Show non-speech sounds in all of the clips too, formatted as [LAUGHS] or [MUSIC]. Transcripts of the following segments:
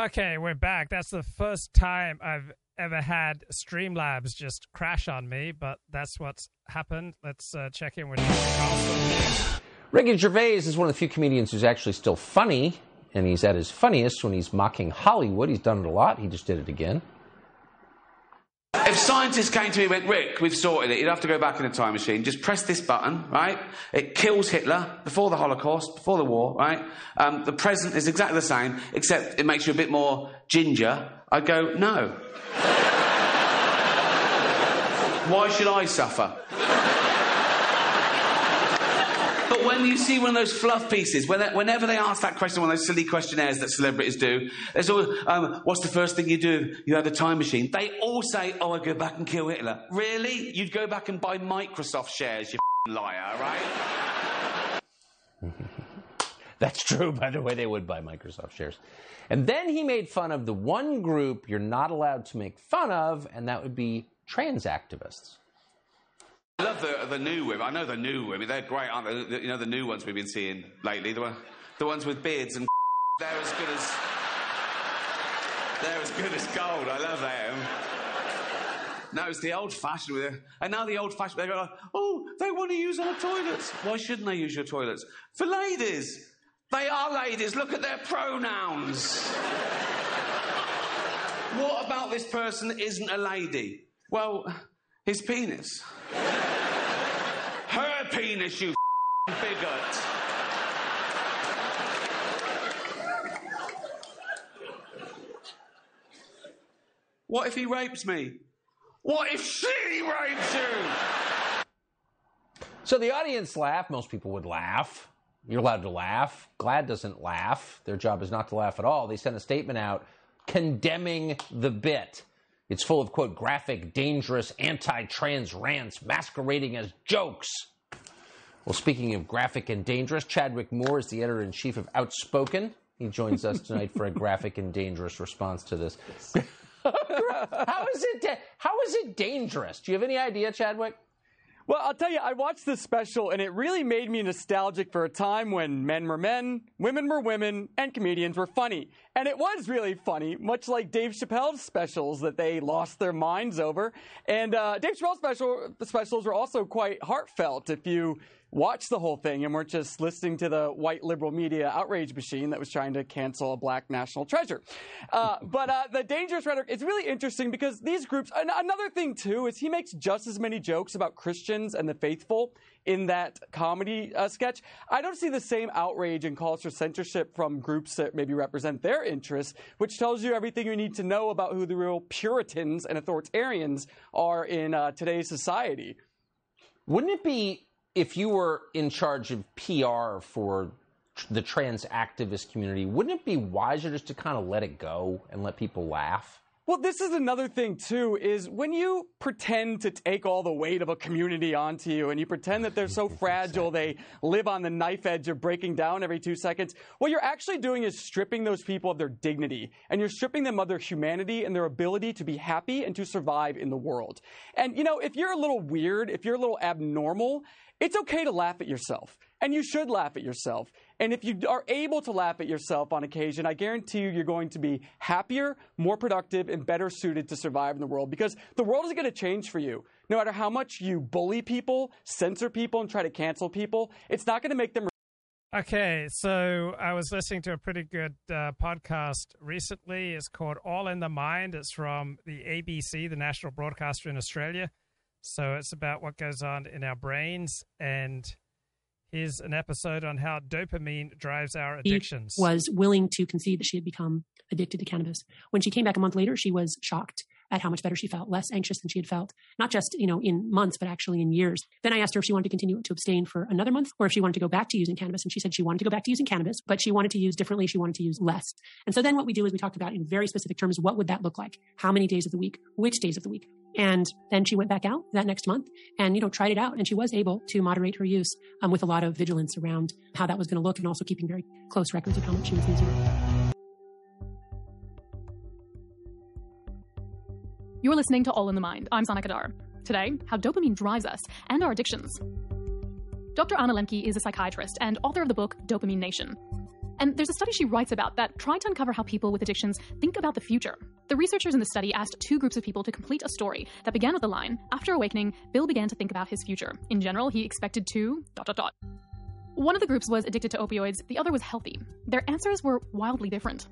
Okay, we're back. That's the first time I've ever had Streamlabs just crash on me, but that's what's happened. Let's uh, check in with Carlson. Ricky Gervais is one of the few comedians who's actually still funny, and he's at his funniest when he's mocking Hollywood. He's done it a lot. He just did it again. If scientists came to me and went, Rick, we've sorted it, you'd have to go back in a time machine, just press this button, right? It kills Hitler before the Holocaust, before the war, right? Um, the present is exactly the same, except it makes you a bit more ginger. I'd go, no. [LAUGHS] Why should I suffer? But when you see one of those fluff pieces, whenever they ask that question, one of those silly questionnaires that celebrities do, always, um, what's the first thing you do? You have a time machine. They all say, oh, I'd go back and kill Hitler. Really? You'd go back and buy Microsoft shares, you liar, right? [LAUGHS] That's true, by the way, they would buy Microsoft shares. And then he made fun of the one group you're not allowed to make fun of, and that would be trans activists. I love the, the new women. I know the new women. They're great, aren't they? You know, the new ones we've been seeing lately. The, the ones with beards and [LAUGHS] they're as good as they're as good as gold. I love them. No, it's the old fashioned with it. And now the old fashioned, they go, oh, they want to use our toilets. Why shouldn't they use your toilets? For ladies. They are ladies. Look at their pronouns. what about this person isn't a lady? Well, his penis. Her penis, you [LAUGHS] bigot. What if he rapes me? What if she rapes you? So the audience laughed. Most people would laugh. You're allowed to laugh. GLAAD doesn't laugh. Their job is not to laugh at all. They sent a statement out condemning the bit. It's full of, quote, graphic, dangerous, anti trans rants masquerading as jokes. Well, speaking of graphic and dangerous, Chadwick Moore is the editor in chief of Outspoken. He joins us tonight for a graphic and dangerous response to this. [LAUGHS] how is it? Da- how is it dangerous? Do you have any idea, Chadwick? Well, I'll tell you, I watched this special and it really made me nostalgic for a time when men were men, women were women, and comedians were funny. And it was really funny, much like Dave Chappelle's specials that they lost their minds over. And uh, Dave Chappelle's special, specials were also quite heartfelt. If you watch the whole thing and weren't just listening to the white liberal media outrage machine that was trying to cancel a black national treasure. Uh, [LAUGHS] but uh, the dangerous rhetoric is really interesting because these groups, another thing too, is he makes just as many jokes about Christians and the faithful in that comedy uh, sketch. I don't see the same outrage and calls for censorship from groups that maybe represent their interests, which tells you everything you need to know about who the real Puritans and authoritarians are in uh, today's society. Wouldn't it be if you were in charge of PR for the trans activist community, wouldn't it be wiser just to kind of let it go and let people laugh? Well, this is another thing too, is when you pretend to take all the weight of a community onto you and you pretend that they're so [LAUGHS] fragile they live on the knife edge of breaking down every two seconds, what you're actually doing is stripping those people of their dignity and you're stripping them of their humanity and their ability to be happy and to survive in the world. And you know, if you're a little weird, if you're a little abnormal, it's okay to laugh at yourself, and you should laugh at yourself. And if you are able to laugh at yourself on occasion, I guarantee you you're going to be happier, more productive, and better suited to survive in the world because the world is going to change for you. No matter how much you bully people, censor people, and try to cancel people, it's not going to make them. Okay, so I was listening to a pretty good uh, podcast recently. It's called All in the Mind. It's from the ABC, the national broadcaster in Australia. So it's about what goes on in our brains. And here's an episode on how dopamine drives our addictions. She was willing to concede that she had become addicted to cannabis. When she came back a month later, she was shocked at how much better she felt, less anxious than she had felt, not just, you know, in months, but actually in years. Then I asked her if she wanted to continue to abstain for another month or if she wanted to go back to using cannabis. And she said she wanted to go back to using cannabis, but she wanted to use differently. She wanted to use less. And so then what we do is we talked about in very specific terms, what would that look like? How many days of the week? Which days of the week? And then she went back out that next month and, you know, tried it out. And she was able to moderate her use um, with a lot of vigilance around how that was going to look and also keeping very close records of how much she was using. You're listening to All in the Mind. I'm Sana Qadar. Today, how dopamine drives us and our addictions. Dr. Anna Lembke is a psychiatrist and author of the book Dopamine Nation. And there's a study she writes about that tried to uncover how people with addictions think about the future. The researchers in the study asked two groups of people to complete a story that began with the line After awakening, Bill began to think about his future. In general, he expected to. dot dot dot. One of the groups was addicted to opioids, the other was healthy. Their answers were wildly different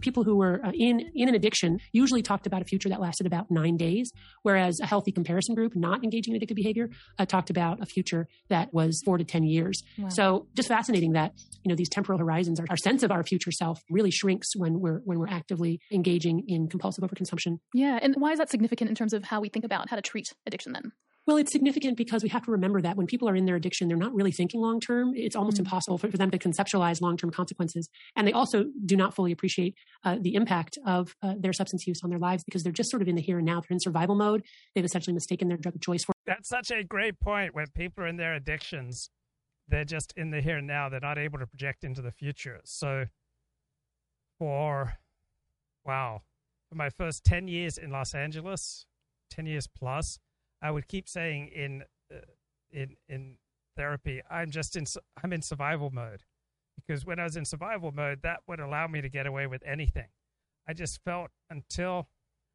people who were uh, in in an addiction usually talked about a future that lasted about nine days, whereas a healthy comparison group not engaging in addictive behavior uh, talked about a future that was four to ten years. Wow. So just fascinating that you know these temporal horizons, our, our sense of our future self really shrinks when we're when we're actively engaging in compulsive overconsumption. Yeah, and why is that significant in terms of how we think about how to treat addiction then? Well, it's significant because we have to remember that when people are in their addiction, they're not really thinking long term. It's almost mm-hmm. impossible for, for, them to conceptualize long term consequences. And they also do not fully appreciate uh, the impact of uh, their substance use on their lives because they're just sort of in the here and now. They're in survival mode. They've essentially mistaken their drug of choice for. That's such a great point. When people are in their addictions, they're just in the here and now. They're not able to project into the future. So, for wow, for my first 10 years in Los Angeles, 10 years plus, I would keep saying in uh, in in therapy, I'm just in I'm in survival mode because when I was in survival mode, that would allow me to get away with anything. I just felt until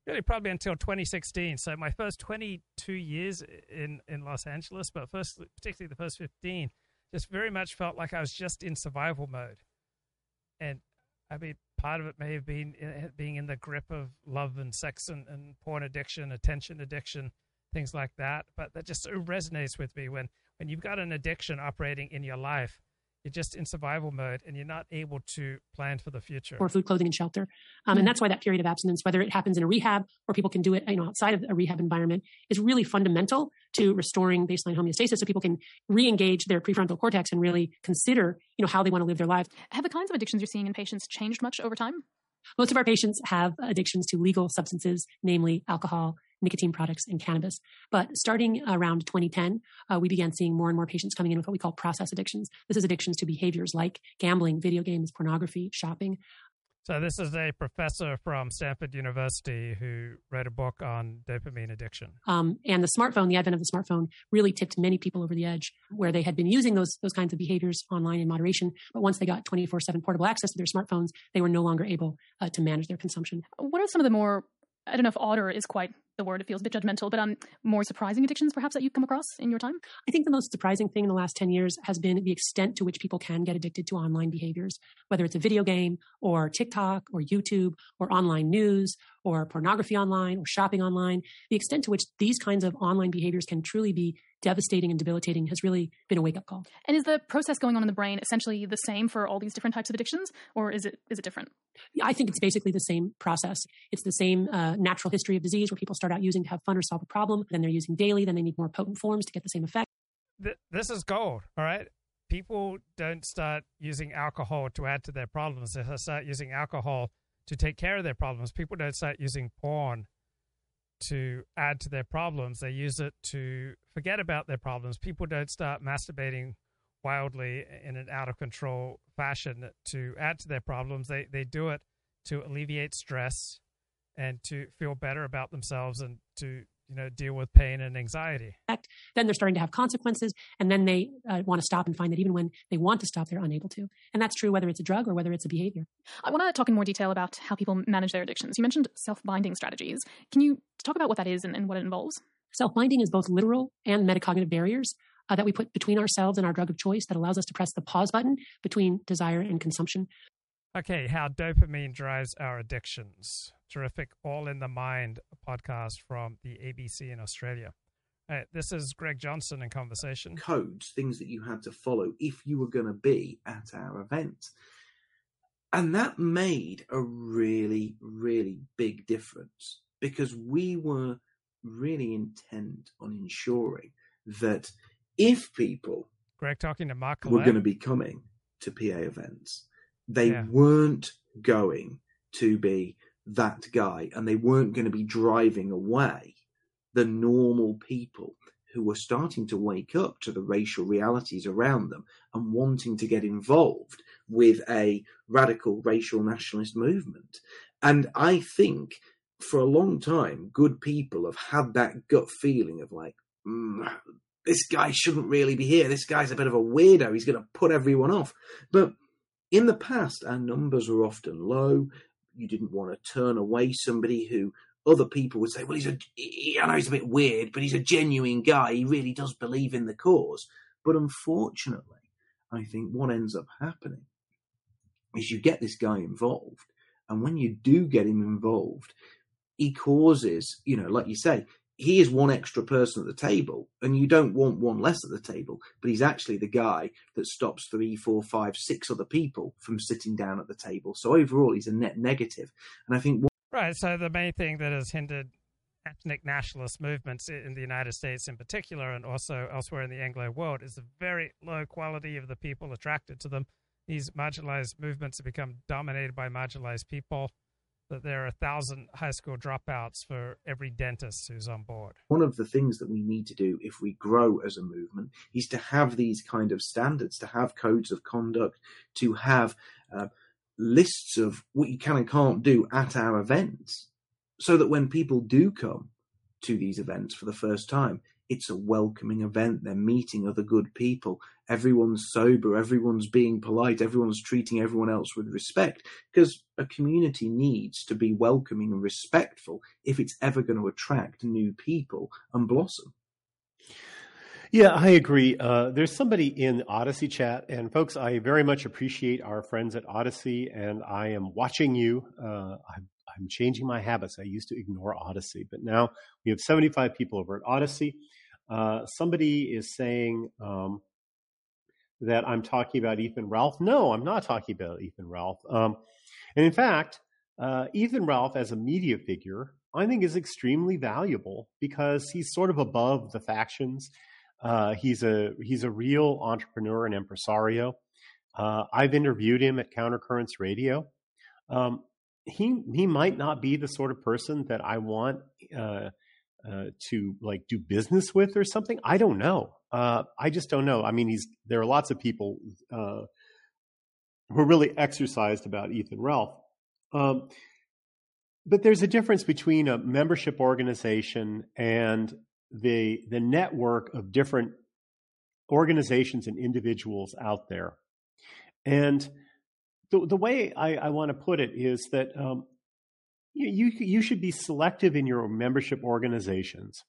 really probably until 2016. So my first 22 years in in Los Angeles, but first particularly the first 15, just very much felt like I was just in survival mode. And I mean, part of it may have been uh, being in the grip of love and sex and, and porn addiction, attention addiction, things like that. But that just so resonates with me when when you've got an addiction operating in your life, you're just in survival mode and you're not able to plan for the future. Or food, clothing, and shelter. Um. And that's why that period of abstinence, whether it happens in a rehab or people can do it you know, outside of a rehab environment, is really fundamental to restoring baseline homeostasis so people can re-engage their prefrontal cortex and really consider you know, how they want to live their lives. Have the kinds of addictions you're seeing in patients changed much over time? Most of our patients have addictions to legal substances, namely alcohol, nicotine products, and cannabis. But starting around 2010, uh, we began seeing more and more patients coming in with what we call process addictions. This is addictions to behaviors like gambling, video games, pornography, shopping. So, this is a professor from Stanford University who wrote a book on dopamine addiction. Um, and the smartphone, the advent of the smartphone, really tipped many people over the edge where they had been using those, those kinds of behaviors online in moderation. But once they got 24 7 portable access to their smartphones, they were no longer able uh, to manage their consumption. What are some of the more I don't know if odder is quite the word. It feels a bit judgmental, but um, more surprising addictions perhaps that you've come across in your time? I think the most surprising thing in the last 10 years has been the extent to which people can get addicted to online behaviors, whether it's a video game or TikTok or YouTube or online news or pornography online or shopping online. The extent to which these kinds of online behaviors can truly be devastating and debilitating has really been a wake up call. And is the process going on in the brain essentially the same for all these different types of addictions, or is it is it different? I think it's basically the same process. It's the same uh, natural history of disease where people start out using to have fun or solve a problem, then they're using daily, then they need more potent forms to get the same effect. This is gold, all right? People don't start using alcohol to add to their problems. They start using alcohol to take care of their problems. People don't start using porn to add to their problems. They use it to forget about their problems. People don't start masturbating wildly in an out of control fashion to add to their problems. They they do it to alleviate stress and to feel better about themselves and to you know deal with pain and anxiety. Then they're starting to have consequences and then they uh, want to stop and find that even when they want to stop they're unable to. And that's true whether it's a drug or whether it's a behavior. I want to talk in more detail about how people manage their addictions. You mentioned self-binding strategies. Can you talk about what that is and, and what it involves? Self-binding is both literal and metacognitive barriers uh, that we put between ourselves and our drug of choice that allows us to press the pause button between desire and consumption Okay, how dopamine drives our addictions. Terrific All in the Mind podcast from the ABC in Australia. Right, this is Greg Johnson in conversation. Codes, things that you had to follow if you were going to be at our event. And that made a really, really big difference because we were really intent on ensuring that if people Greg talking to Mark were going to be coming to PA events, they yeah. weren't going to be that guy and they weren't going to be driving away the normal people who were starting to wake up to the racial realities around them and wanting to get involved with a radical racial nationalist movement. And I think for a long time, good people have had that gut feeling of like, mm, this guy shouldn't really be here. This guy's a bit of a weirdo. He's going to put everyone off. But in the past, our numbers were often low. You didn't want to turn away somebody who other people would say, well, he's a, I know he's a bit weird, but he's a genuine guy. He really does believe in the cause. But unfortunately, I think what ends up happening is you get this guy involved. And when you do get him involved, he causes, you know, like you say, he is one extra person at the table, and you don't want one less at the table, but he's actually the guy that stops three, four, five, six other people from sitting down at the table. So overall, he's a net negative. And I think. One- Right. So the main thing that has hindered ethnic nationalist movements in the United States in particular, and also elsewhere in the Anglo world, is the very low quality of the people attracted to them. These marginalized movements have become dominated by marginalized people that there are a thousand high school dropouts for every dentist who's on board. One of the things that we need to do if we grow as a movement is to have these kind of standards, to have codes of conduct, to have uh, lists of what you can and can't do at our events, so that when people do come to these events for the first time, it's a welcoming event. They're meeting other good people. Everyone's sober. Everyone's being polite. Everyone's treating everyone else with respect. Because a community needs to be welcoming and respectful if it's ever going to attract new people and blossom. Yeah, I agree. Uh, there's somebody in Odysee chat, and folks, I very much appreciate our friends at Odysee, and I am watching you. Uh, I'm, I'm changing my habits. I used to ignore Odysee, but now we have 75 people over at Odysee. Uh, somebody is saying um, that I'm talking about Ethan Ralph. No, I'm not talking about Ethan Ralph. Um, and in fact, uh, Ethan Ralph as a media figure, I think is extremely valuable because he's sort of above the factions. Uh, he's a he's a real entrepreneur and impresario. Uh, I've interviewed him at Countercurrents Radio. Um, he he might not be the sort of person that I want uh, uh, to like do business with or something. I don't know. Uh, I just don't know. I mean, he's there are lots of people uh, who are really exercised about Ethan Ralph. Um, but there's a difference between a membership organization and the the network of different organizations and individuals out there. And the the way I, I want to put it is that um, you, you should be selective in your membership organizations,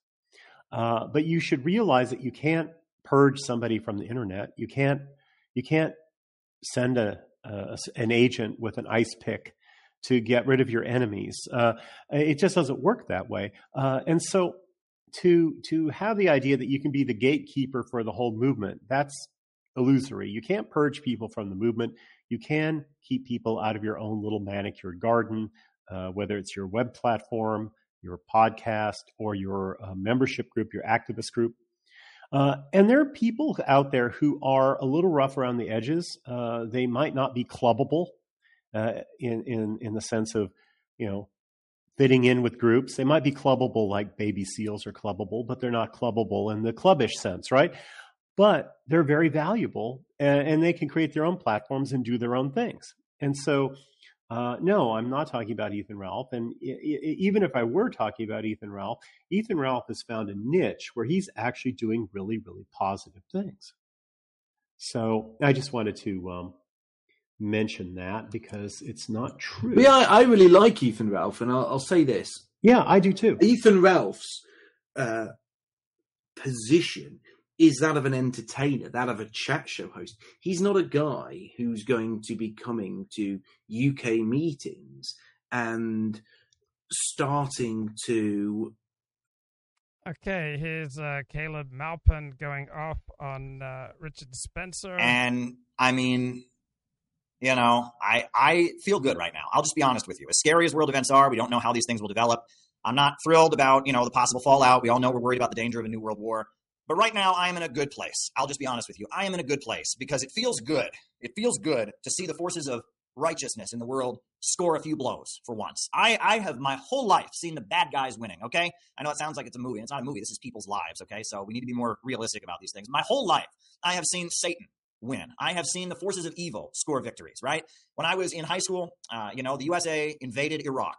uh, but you should realize that you can't purge somebody from the internet. You can't you can't send a, a an agent with an ice pick to get rid of your enemies. Uh, it just doesn't work that way. Uh, and so to to have the idea that you can be the gatekeeper for the whole movement, that's illusory. You can't purge people from the movement. You can keep people out of your own little manicured garden uh, whether it's your web platform, your podcast, or your uh, membership group, your activist group. Uh, and there are people out there who are a little rough around the edges. Uh, they might not be clubbable uh, in, in, in the sense of, you know, fitting in with groups. They might be clubbable like baby seals are clubbable, but they're not clubbable in the clubbish sense, right? But they're very valuable and, and they can create their own platforms and do their own things. And so uh, no, I'm not talking about Ethan Ralph. And I- I- even if I were talking about Ethan Ralph, Ethan Ralph has found a niche where he's actually doing really, really positive things. So I just wanted to um, mention that because it's not true. Yeah, I, I really like Ethan Ralph, and I'll, I'll, say this. Yeah, I do too. Ethan Ralph's uh, position is that of an entertainer, that of a chat show host. He's not a guy who's going to be coming to UK meetings and starting to. Okay, here's uh, Caleb Maupin going off on uh, Richard Spencer. And I mean, you know, I, I feel good right now. I'll just be honest with you. As scary as world events are, we don't know how these things will develop. I'm not thrilled about, you know, the possible fallout. We all know we're worried about the danger of a new world war. But right now, I am in a good place. I'll just be honest with you. I am in a good place because it feels good. It feels good to see the forces of righteousness in the world score a few blows for once. I, I have my whole life seen the bad guys winning, okay? I know it sounds like it's a movie. It's not a movie. This is people's lives, okay? So we need to be more realistic about these things. My whole life, I have seen Satan win. I have seen the forces of evil score victories, right? When I was in high school, uh, you know, the USA invaded Iraq.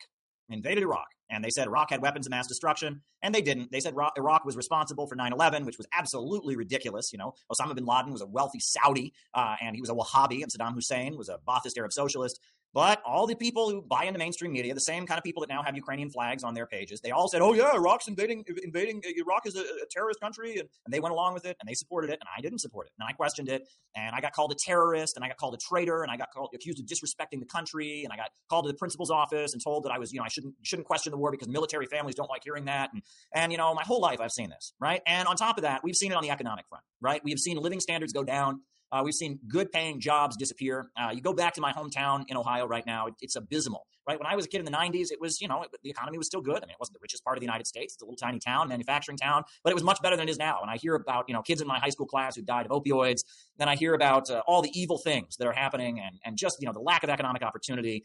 Invaded Iraq. And they said Iraq had weapons of mass destruction, and they didn't. They said Iraq was responsible for 9 11, which was absolutely ridiculous. You know, Osama bin Laden was a wealthy Saudi, uh, and he was a Wahhabi, and Saddam Hussein was a Baathist Arab socialist. But all the people who buy into mainstream media, the same kind of people that now have Ukrainian flags on their pages, they all said, "Oh yeah, Iraq's invading, invading Iraq is a, a terrorist country," and, and, they went along with it and they supported it, and I didn't support it, and I questioned it, and I got called a terrorist, and I got called a traitor, and I got called, accused of disrespecting the country, and I got called to the principal's office and told that I was, you know, I shouldn't shouldn't question the war because military families don't like hearing that, and and you know, my whole life I've seen this, right? And on top of that, we've seen it on the economic front, right? We have seen living standards go down. Uh, we've seen good paying jobs disappear. Uh, you go back to my hometown in Ohio right now, it, it's abysmal, right? When I was a kid in the 90s, it was, you know, it, the economy was still good. I mean, it wasn't the richest part of the United States. It's a little tiny town, manufacturing town, but it was much better than it is now. And I hear about, you know, kids in my high school class who died of opioids. Then I hear about uh, all the evil things that are happening and, and just, you know, the lack of economic opportunity.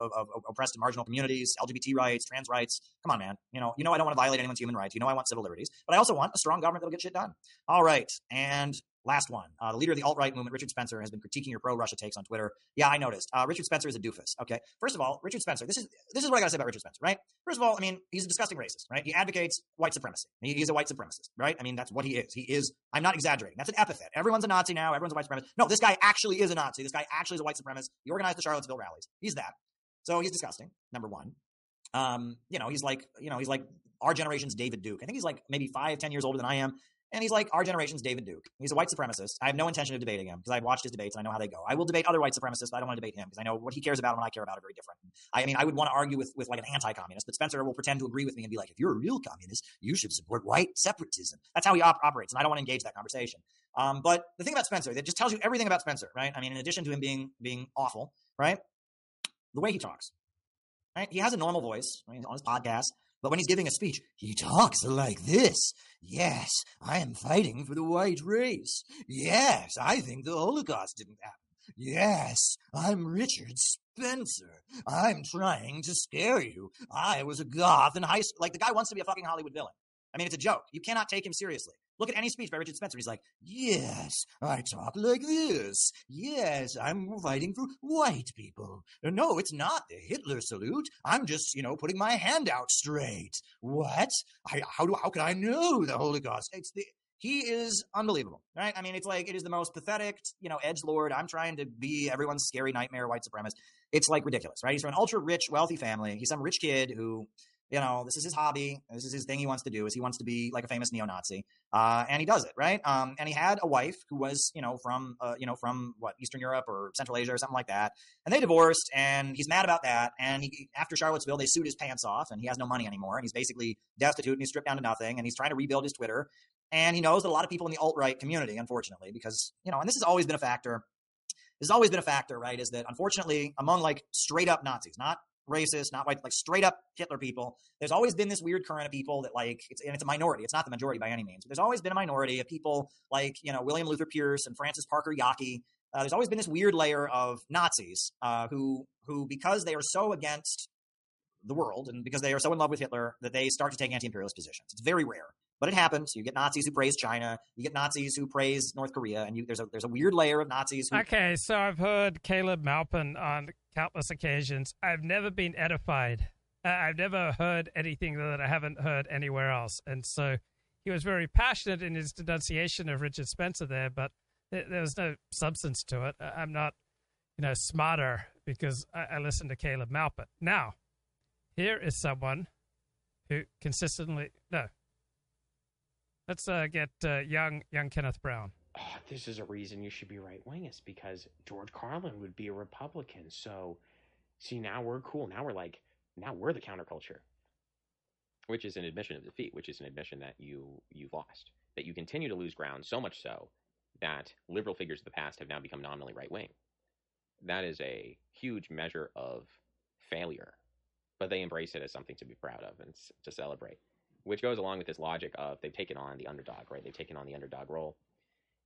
Of, of, oppressed and marginal communities, LGBT rights, trans rights. Come on, man. You know, you know I don't want to violate anyone's human rights. You know I want civil liberties, but I also want a strong government that'll get shit done. All right, and Last one. Uh, the leader of the alt right movement, Richard Spencer, has been critiquing your pro Russia takes on Twitter. Yeah, I noticed. Uh, Richard Spencer is a doofus. Okay. First of all, Richard Spencer, this is this is what I gotta say about Richard Spencer, right? First of all, I mean, he's a disgusting racist, right? He advocates white supremacy. He, he's a white supremacist, right? I mean, that's what he is. He is, I'm not exaggerating. That's an epithet. Everyone's a Nazi now. Everyone's a white supremacist. No, this guy actually is a Nazi. This guy actually is a white supremacist. He organized the Charlottesville rallies. He's that. So he's disgusting, number one. Um, you know, he's like, you know, he's like our generation's David Duke. I think he's like maybe five, ten years older than I am. And he's like our generation's David Duke. He's a white supremacist. I have no intention of debating him because I've watched his debates and I know how they go. I will debate other white supremacists, but I don't want to debate him because I know what he cares about and what I care about are very different. I, mean, I would want to argue with, with like an anti-communist, but Spencer will pretend to agree with me and be like, if you're a real communist, you should support white separatism. That's how he op- operates, and I don't want to engage that conversation. Um, but the thing about Spencer, that just tells you everything about Spencer, right? I mean, in addition to him being being awful, right? The way he talks, right? He has a normal voice on his podcast. But when he's giving a speech, he talks like this. Yes, I am fighting for the white race. Yes, I think the Holocaust didn't happen. Yes, I'm Richard Spencer. I'm trying to scare you. I was a goth in high school. Like, the guy wants to be a fucking Hollywood villain. I mean, it's a joke. You cannot take him seriously. Look at any speech by Richard Spencer. He's like, Yes, I talk like this. Yes, I'm fighting for white people. Uh, no, it's not the Hitler salute. I'm just, you know, putting my hand out straight. What? I, how do how can I know the Holocaust? It's the he is unbelievable, right? I mean, it's like it is the most pathetic, you know, edge lord. I'm trying to be everyone's scary nightmare, white supremacist. It's like ridiculous, right? He's from an ultra rich, wealthy family. He's some rich kid who you know, this is his hobby. This is his thing he wants to do is he wants to be like a famous neo-Nazi. Uh, and he does it, right? Um, and he had a wife who was, you know, from, uh, you know, from what, Eastern Europe or Central Asia or something like that. And they divorced and he's mad about that. And he, after Charlottesville, they sued his pants off and he has no money anymore. And he's basically destitute and he's stripped down to nothing and he's trying to rebuild his Twitter. And he knows that a lot of people in the alt-right community, unfortunately, because, you know, and this has always been a factor this has always been a factor, right? Is that unfortunately among like straight up Nazis, not racist, not white, like straight up Hitler people. There's always been this weird current of people that like, it's, and it's a minority. It's not the majority by any means. But there's always been a minority of people like, you know, William Luther Pierce and Francis Parker Yockey. Uh, there's always been this weird layer of Nazis uh, who, who, because they are so against the world and because they are so in love with Hitler, that they start to take anti-imperialist positions. It's very rare but it happens. You get Nazis who praise China. You get Nazis who praise North Korea, and you, there's a there's a weird layer of Nazis. Who... Okay, so I've heard Caleb Maupin on countless occasions. I've never been edified. Uh, I've never heard anything that I haven't heard anywhere else, and so he was very passionate in his denunciation of Richard Spencer there, but there, there was no substance to it. I'm not, you know, smarter because I, I listen to Caleb Maupin. Now, here is someone who consistently no Let's uh, get uh, young young Kenneth Brown. Oh, this is a reason you should be right wing. Is because George Carlin would be a Republican. So, see, now we're cool. Now we're like, now we're the counterculture, which is an admission of defeat. Which is an admission that you you've lost. That you continue to lose ground. So much so that liberal figures of the past have now become nominally right wing. That is a huge measure of failure, but they embrace it as something to be proud of and to celebrate which goes along with this logic of they've taken on the underdog, right? They've taken on the underdog role,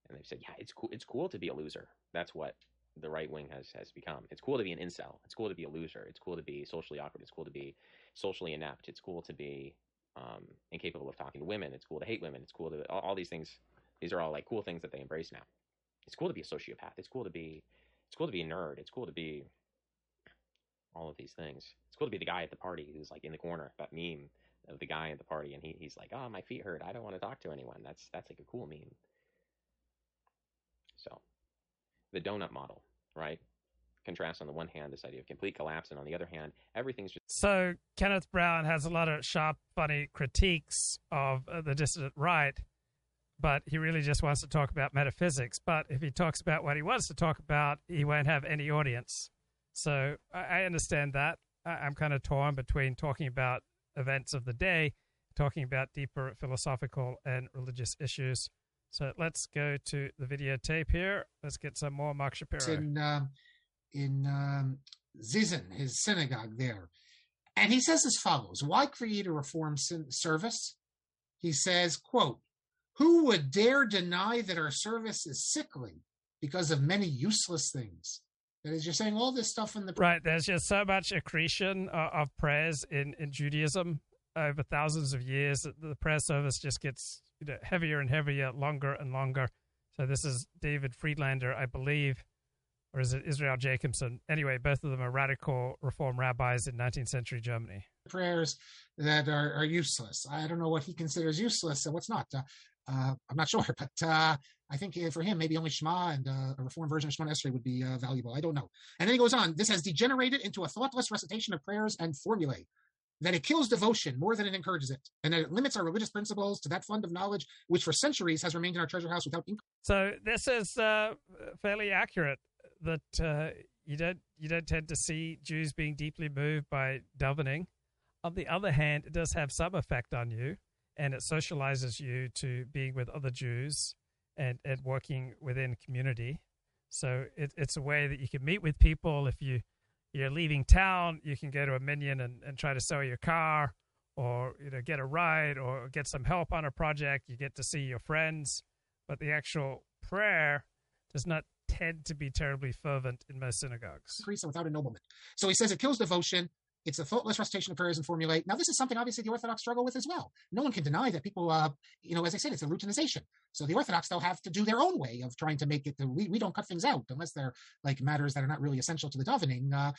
and they've said, yeah, it's cool. It's cool to be a loser. That's what the right wing has has become. It's cool to be an incel. It's cool to be a loser. It's cool to be socially awkward. It's cool to be socially inept. It's cool to be um, incapable of talking to women. It's cool to hate women. It's cool to all, all these things. These are all like cool things that they embrace now. It's cool to be a sociopath. It's cool to be. It's cool to be a nerd. It's cool to be all of these things. It's cool to be the guy at the party who's like in the corner, that meme of the guy at the party, and he, he's like, "Oh, my feet hurt. I don't want to talk to anyone." That's that's like a cool meme. So, the donut model, right? Contrast on the one hand this idea of complete collapse, and on the other hand, everything's just. So Kenneth Brown has a lot of sharp, funny critiques of uh, the dissident right, but he really just wants to talk about metaphysics. But if he talks about what he wants to talk about, he won't have any audience. So I, I understand that. I'm kind of torn between talking about events of the day, talking about deeper philosophical and religious issues. So let's go to the videotape here. Let's get some more Marc Shapiro. in um, in um, Seesen, his synagogue there, and he says as follows: Why create a reform service? He says, "quote Who would dare deny that our service is sickly because of many useless things?" That is, you're saying all this stuff in the Right. There's just so much accretion uh, of prayers in, in Judaism over thousands of years. The prayer service just gets you know, heavier and heavier, longer and longer. So this is David Friedlander, I believe, or is it Israel Jacobson? Anyway, both of them are radical reform rabbis in 19th century Germany. prayers that are, are useless. I don't know what he considers useless and what's not. Uh, uh, I'm not sure, [LAUGHS] but uh, I think uh, for him, maybe only Shema and uh, a reformed version of Shema Esrei would be uh, valuable. I don't know. And then he goes on. This has degenerated into a thoughtless recitation of prayers and formulae. That it kills devotion more than it encourages it, and that it limits our religious principles to that fund of knowledge which for centuries has remained in our treasure house without ink. So this is uh, fairly accurate that uh, you don't you don't tend to see Jews being deeply moved by davening. On the other hand, it does have some effect on you, and it socializes you to being with other Jews and and working within community. So it, it's a way that you can meet with people. If you you're leaving town, you can go to a minyan and, and try to sell your car, or you know get a ride, or get some help on a project. You get to see your friends, but the actual prayer does not tend to be terribly fervent in most synagogues. and without ennoblement. So he says it kills devotion. It's a thoughtless recitation of prayers and formulae. Now, this is something obviously the Orthodox struggle with as well. No one can deny that people, uh, you know, as I said, it's a routinization. So the Orthodox, they'll have to do their own way of trying to make it. We, we don't cut things out unless they're like matters that are not really essential to the davening. Uh,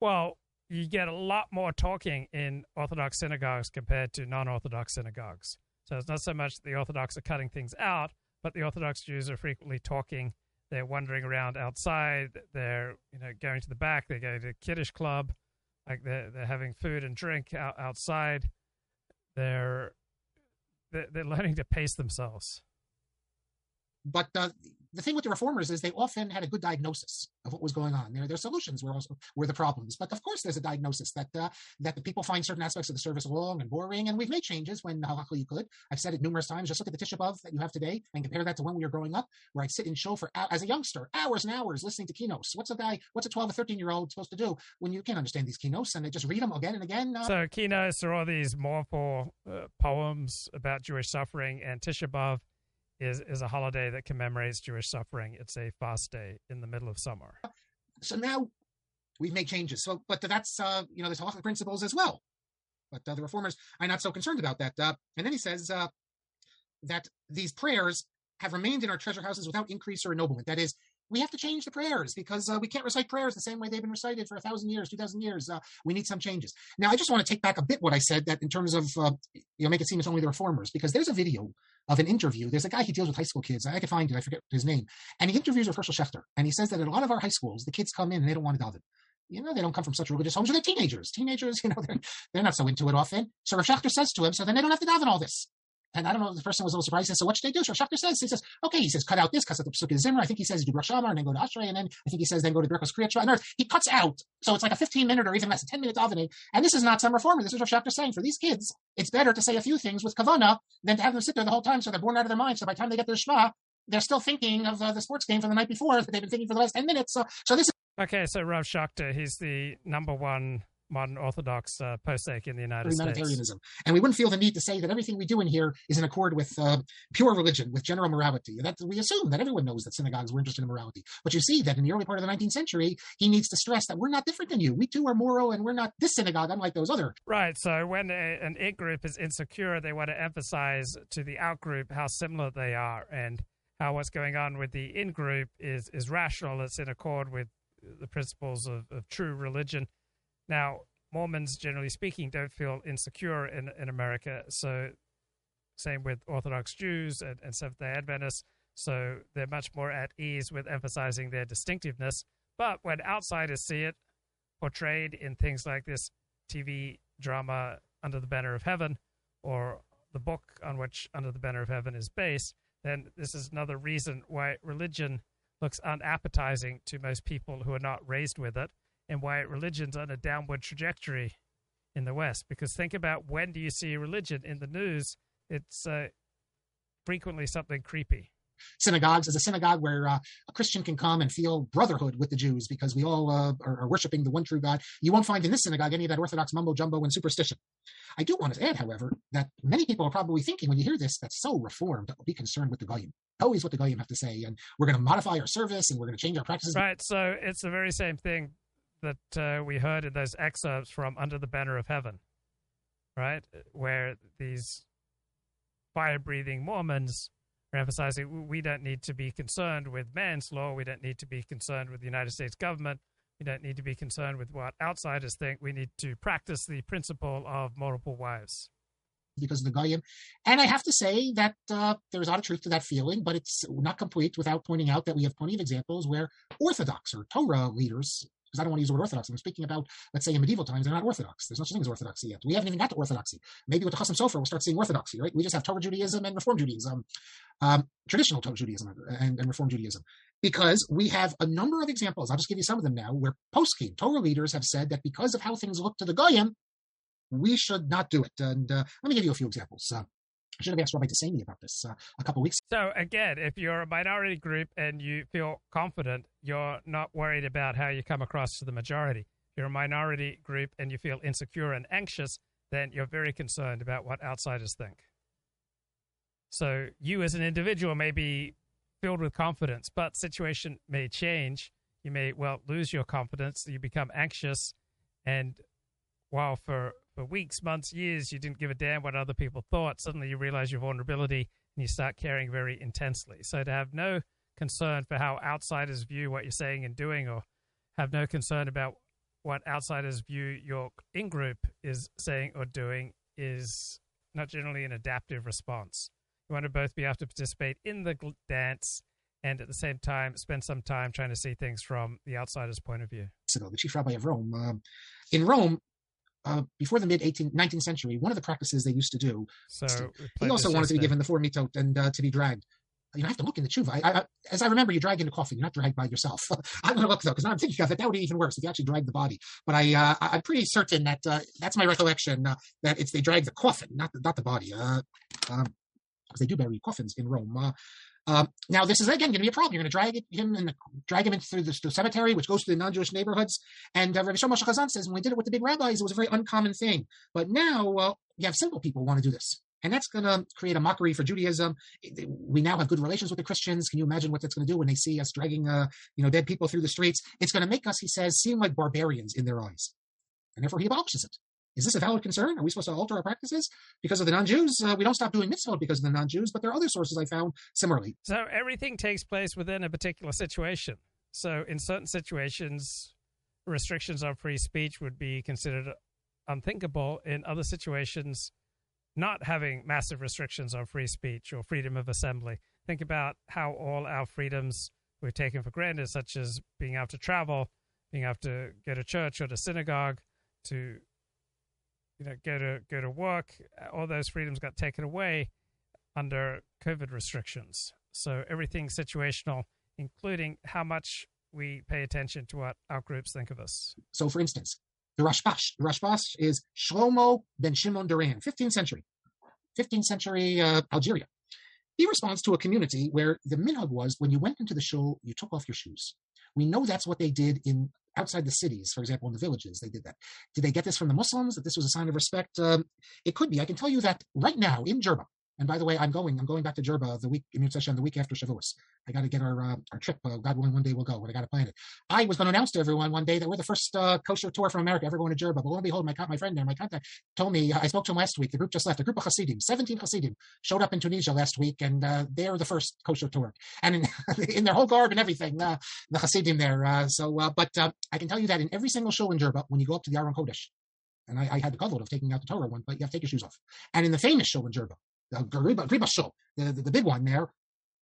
Well, you get a lot more talking in Orthodox synagogues compared to non-Orthodox synagogues. So it's not so much the Orthodox are cutting things out, but the Orthodox Jews are frequently talking. They're wandering around outside. They're you know going to the back. They go to the kiddush club, like they're they're having food and drink out, outside. They're they're learning to pace themselves. but uh, the thing with the reformers is they often had a good diagnosis of what was going on. Their their solutions were also were the problems. But of course, there's a diagnosis that uh, that the people find certain aspects of the service long and boring. And we've made changes when halakha you could. I've said it numerous times. Just look at the Tisha B'av that you have today and compare that to when we were growing up, where I'd sit in shul for as a youngster hours and hours listening to keynotes. What's a guy? What's a 12 or 13 year old supposed to do when you can't understand these keynotes and they just read them again and again? Uh, So keynotes are all these mournful uh, poems about Jewish suffering, and Tisha B'av is is a holiday that commemorates Jewish suffering. It's a fast day in the middle of summer. so now we've made changes. So, but that's uh, you know, there's halachic principles as well. But uh, the reformers are not so concerned about that. Uh, and then he says uh, that these prayers have remained in our treasure houses without increase or ennoblement. That is, we have to change the prayers because uh, we can't recite prayers the same way they've been recited for a thousand years, two thousand years. Uh, we need some changes. Now, I just want to take back a bit what I said that in terms of uh, you know make it seem it's only the reformers because there's a video of an interview. There's a guy he deals with high school kids. I could find it. I forget his name. And he interviews Rav Herschel Schachter, and he says that at a lot of our high schools, the kids come in and they don't want to daven. You know, they don't come from such religious homes, or they're teenagers. Teenagers, [LAUGHS] you know, they're, they're not so into it often. So Rav Schachter says to him, so then they don't have to daven all this. And I don't know, the first person was a little says, so what should they do? So Schachter says, he says, okay, he says, cut out this, cut out the Pesukei D'Zimra. I think he says, do Rosh and then go to Ashrei. And then I think he says, then go to Birkos other words, He cuts out. So it's like a 15 minute or even less, a 10 minute davening. And this is not some reformer. This is Rav Schachter saying for these kids, it's better to say a few things with kavana than to have them sit there the whole time so they're born out of their mind. So by the time they get to the Shema, they're still thinking of uh, the sports game from the night before that they've been thinking for the last 10 minutes. So, so this is Okay, so Rav Shachter, he's the number one modern Orthodox uh, posek in the United States. And we wouldn't feel the need to say that everything we do in here is in accord with uh, pure religion, with general morality. That we assume that everyone knows that synagogues were interested in morality. But you see that in the early part of the 19th century, he needs to stress that we're not different than you. We too are moral, and we're not this synagogue, unlike those other. Right. So when a, an in group is insecure, they want to emphasize to the out group how similar they are and how what's going on with the in group is, is rational. It's in accord with the principles of, of true religion. Now, Mormons, generally speaking, don't feel insecure in, in America. So, same with Orthodox Jews and, and Seventh day Adventists. So, they're much more at ease with emphasizing their distinctiveness. But when outsiders see it portrayed in things like this TV drama, Under the Banner of Heaven, or the book on which Under the Banner of Heaven is based, then this is another reason why religion looks unappetizing to most people who are not raised with it, and why religion's on a downward trajectory in the West. Because think about when do you see religion in the news? It's uh, frequently something creepy synagogues is a synagogue where uh, a Christian can come and feel brotherhood with the Jews because we all uh, are, are, worshiping the one true God. You won't find in this synagogue any of that Orthodox mumbo jumbo and superstition. I do want to add, however, that many people are probably thinking when you hear this, that's so reformed, that will be concerned with the Goyim. Always what the Goyim have to say, and we're going to modify our service and we're going to change our practices. Right. So it's the very same thing that uh, we heard in those excerpts from Under the Banner of Heaven, right? Where these fire breathing Mormons are emphasizing we don't need to be concerned with man's law. We don't need to be concerned with the United States government. We don't need to be concerned with what outsiders think. We need to practice the principle of multiple wives. Because of the Goyim. And I have to say that uh, there's a lot of truth to that feeling, but it's not complete without pointing out that we have plenty of examples where Orthodox or Torah leaders because I don't want to use the word orthodox. I'm speaking about, let's say, in medieval times, they're not orthodox. There's no such thing as orthodoxy yet. We haven't even got to orthodoxy. Maybe with the Chasam Sofer, we'll start seeing orthodoxy, right? We just have Torah Judaism and Reform Judaism, um, traditional Torah Judaism and, and Reform Judaism, because we have a number of examples. I'll just give you some of them now, where poskim Torah leaders have said that because of how things look to the Goyim, we should not do it. And uh, let me give you a few examples. Uh, I should have asked Rabbi Tasani about this uh, a couple weeks. So again, if you're a minority group and you feel confident, you're not worried about how you come across to the majority. If you're a minority group and you feel insecure and anxious, then you're very concerned about what outsiders think. So you as an individual may be filled with confidence, but situation may change. You may well lose your confidence. You become anxious, and while for for weeks, months, years, you didn't give a damn what other people thought. Suddenly you realize your vulnerability and you start caring very intensely. So to have no concern for how outsiders view what you're saying and doing, or have no concern about what outsiders view your in group is saying or doing, is not generally an adaptive response. You want to both be able to participate in the dance and at the same time spend some time trying to see things from the outsider's point of view. So the chief rabbi of Rome, um, in Rome, uh, before the mid 18th, 19th century, one of the practices they used to do. So he also wanted to be given the four mitot and uh, to be dragged. You know, I have to look in the tshuva. I, I, as I remember, you drag in the coffin. You're not dragged by yourself. I'm going to look though, because I'm thinking of it. That would be even worse if you actually drag the body. But I, uh, I'm pretty certain that uh, that's my recollection uh, that it's they drag the coffin, not the, not the body. Uh, um, because they do bury coffins in Rome. Uh, now, this is again going to be a problem. You're going to drag him and drag him into through the, the, cemetery, which goes to the non-Jewish neighborhoods. And uh, Rabbi Shlomo Chazan says when we did it with the big rabbis, it was a very uncommon thing. But now, well, you have simple people want to do this, and that's going to create a mockery for Judaism. We now have good relations with the Christians. Can you imagine what that's going to do when they see us dragging, uh, you know, dead people through the streets? It's going to make us, he says, seem like barbarians in their eyes, and therefore he abolishes it. Is this a valid concern? Are we supposed to alter our practices because of the non-Jews? Uh, we don't stop doing mitzvot because of the non-Jews, but there are other sources I found similarly. So everything takes place within a particular situation. So in certain situations, restrictions on free speech would be considered unthinkable. In other situations, not having massive restrictions on free speech or freedom of assembly. Think about how all our freedoms were taken for granted, such as being able to travel, being able to go to church or to synagogue, to you know, go to go to work. All those freedoms got taken away under COVID restrictions. So everything's situational, including how much we pay attention to what our groups think of us. So, for instance, the Rashbash. The Rashbash is Shlomo ben Shimon Duran, 15th century, 15th century uh, Algeria. He responds to a community where the minhag was when you went into the shul, you took off your shoes. We know that's what they did in outside the cities, for example, in the villages, they did that. Did they get this from the Muslims, that this was a sign of respect? Um, it could be. I can tell you that right now in Jerba, And by the way, I'm going. I'm going back to Jerba the week immune session the week after Shavuos. I got to get our uh, our trip. Uh, God willing, one day we'll go. But I got to plan it. I was going to announce to everyone one day that we're the first uh, kosher tour from America ever going to Jerba. But lo and behold, my my friend there, my contact, told me I spoke to him last week. The group just left. A group of Hasidim, 17 Hasidim, showed up in Tunisia last week, and uh, they're the first kosher tour, and in, [LAUGHS] in their whole garb and everything, uh, the Hasidim there. Uh, so, but I can tell you that in every single shul in Jerba, when you go up to the Aron Kodesh, and I, I, had the kavod of taking out the Torah one, but you have to take your shoes off. And in the famous shul in Jerba, the Ghriba, Ghriba shul, the, the, the, big one there,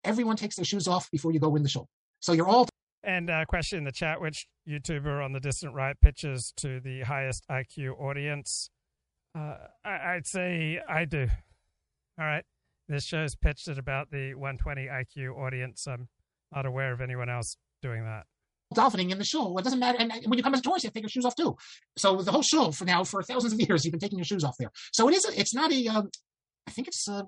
everyone takes their shoes off before you go in the shul. So you're all. And a question in the chat which YouTuber on the dissident right pitches to the highest IQ audience? Uh, I, I'd say I do. All right. This show's pitched at about the 120 IQ audience. I'm not aware of anyone else doing that dolphining in the show. It doesn't matter. And when you come as a tourist, you have to take your shoes off too. So the whole shul for now, for thousands of years, you've been taking your shoes off there. So it is. A, it's not a. Um, I think it's uh,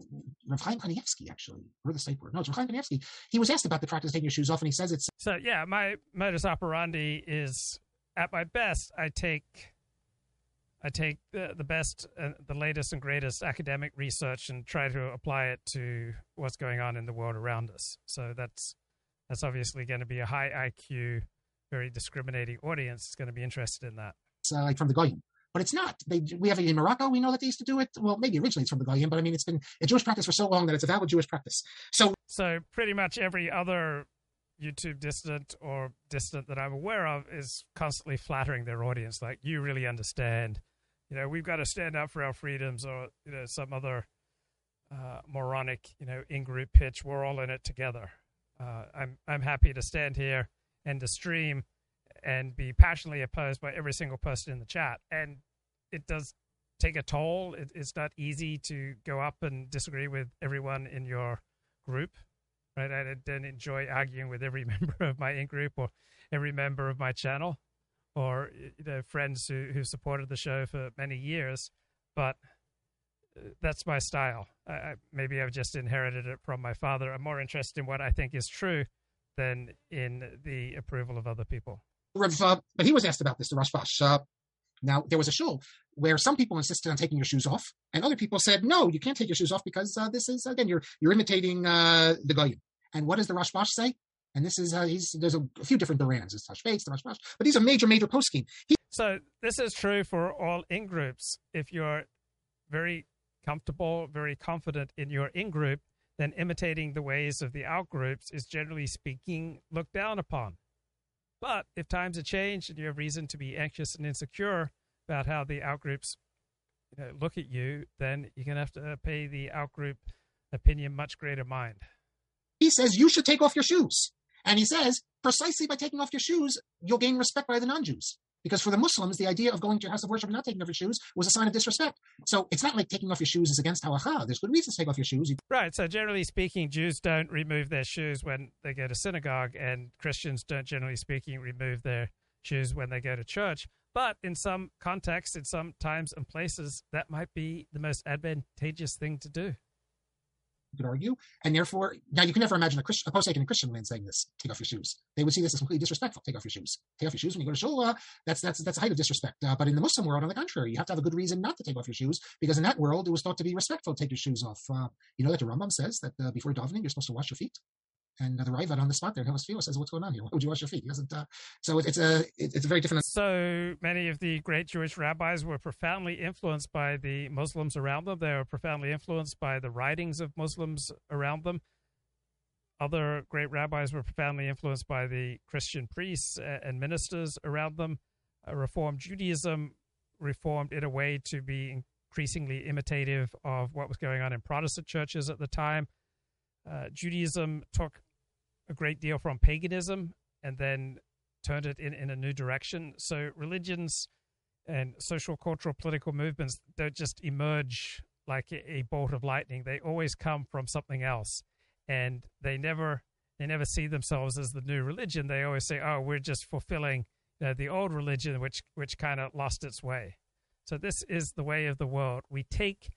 Rav Chaim Kanievsky, actually, or the state word. No, it's Rav Chaim Kanievsky. He was asked about the practice of taking your shoes off, and he says it's. So, yeah, my modus operandi is at my best, I take. I take the, the best, uh, the latest and greatest academic research and try to apply it to what's going on in the world around us. So that's that's obviously going to be a high IQ, very discriminating audience. Is going to be interested in that. So, like from the Goyim but it's not. They, we have it in Morocco. We know that they used to do it. Well, maybe originally it's from the Goyim, but I mean, it's been a Jewish practice for so long that it's a valid Jewish practice. So, so pretty much every other YouTube dissident or dissident that I'm aware of is constantly flattering their audience, like you really understand. You know, we've got to stand up for our freedoms, or you know, some other uh, moronic, you know, in-group pitch. We're all in it together. Uh, I'm I'm happy to stand here and to stream and be passionately opposed by every single person in the chat. And it does take a toll. It, it's not easy to go up and disagree with everyone in your group, right? I don't enjoy arguing with every [LAUGHS] member of my in group or every member of my channel or you know friends who who supported the show for many years, but uh, that's my style. I, I, maybe I've just inherited it from my father. I'm more interested in what I think is true than in the approval of other people. Uh, but he was asked about this, the Rashbash. Uh, now, there was a shul where some people insisted on taking your shoes off, and other people said, no, you can't take your shoes off because uh, this is, again, you're, you're imitating uh, the Goyim. And what does the Rashbash say? And this is, uh, there's a, a, few different Durans. It's Tashbetz, the Rashbash, but these are major, major poskim. He- so this is true for all in groups. If you're very comfortable, very confident in your in group, then imitating the ways of the out groups is generally speaking looked down upon. But if times have changed and you have reason to be anxious and insecure about how the outgroups you know, look at you, then you're going to have to uh, pay the outgroup opinion much greater mind. He says you should take off your shoes. And he says precisely by taking off your shoes, you'll gain respect by the non Jews. Because for the Muslims, the idea of going to your house of worship and not taking off your shoes was a sign of disrespect. So it's not like taking off your shoes is against halacha. There's good reasons to take off your shoes. Right. So generally speaking, Jews don't remove their shoes when they go to synagogue, and Christians don't, generally speaking, remove their shoes when they go to church. But in some contexts, in some times and places, that might be the most advantageous thing to do could argue. And therefore, now you can never imagine a, Christian, a posek in Christian land saying this: "Take off your shoes." They would see this as completely disrespectful. Take off your shoes. Take off your shoes when you go to shul. That's that's that's a height of disrespect. Uh, but in the Muslim world, on the contrary, you have to have a good reason not to take off your shoes because in that world, it was thought to be respectful to take your shoes off. Uh, you know that the Rambam says that uh, before davening, you're supposed to wash your feet. And the Ravad on the spot there, Hillis Filo says, "What's going on here? Why would you wash your feet?" He doesn't. Uh, so it, it's a it, it's a very different. So many of the great Jewish rabbis were profoundly influenced by the Muslims around them. They were profoundly influenced by the writings of Muslims around them. Other great rabbis were profoundly influenced by the Christian priests and ministers around them. Uh, Reformed Judaism reformed in a way to be increasingly imitative of what was going on in Protestant churches at the time. Uh, Judaism took a great deal from paganism and then turned it in, in a new direction. So religions and social, cultural, political movements don't just emerge like a, a bolt of lightning. They always come from something else, and they never they never see themselves as the new religion. They always say, "Oh, we're just fulfilling you know, the old religion, which which kind of lost its way." So this is the way of the world. We take